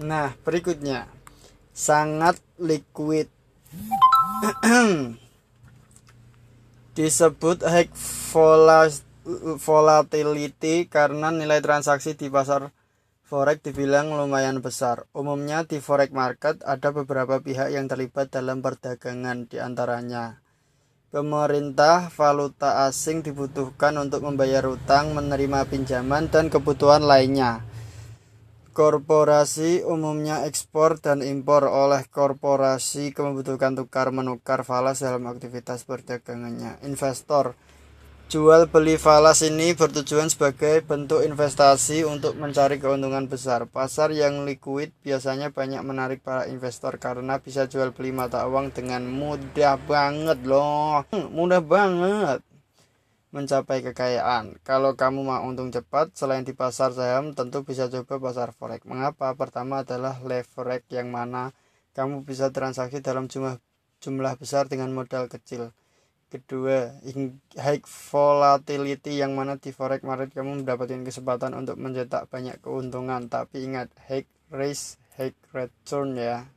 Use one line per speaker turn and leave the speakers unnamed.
Nah, berikutnya sangat liquid. Disebut high volatility karena nilai transaksi di pasar forex dibilang lumayan besar. Umumnya di forex market ada beberapa pihak yang terlibat dalam perdagangan di antaranya Pemerintah valuta asing dibutuhkan untuk membayar utang, menerima pinjaman, dan kebutuhan lainnya. Korporasi umumnya ekspor dan impor oleh korporasi membutuhkan tukar menukar falas dalam aktivitas perdagangannya. Investor Jual beli falas ini bertujuan sebagai bentuk investasi untuk mencari keuntungan besar. Pasar yang liquid biasanya banyak menarik para investor karena bisa jual beli mata uang dengan mudah banget loh. Hmm, mudah banget mencapai kekayaan. Kalau kamu mau untung cepat, selain di pasar saham, tentu bisa coba pasar forex. Mengapa? Pertama adalah leverage yang mana kamu bisa transaksi dalam jumlah jumlah besar dengan modal kecil kedua high volatility yang mana di forex market kamu mendapatkan kesempatan untuk mencetak banyak keuntungan tapi ingat high risk high return ya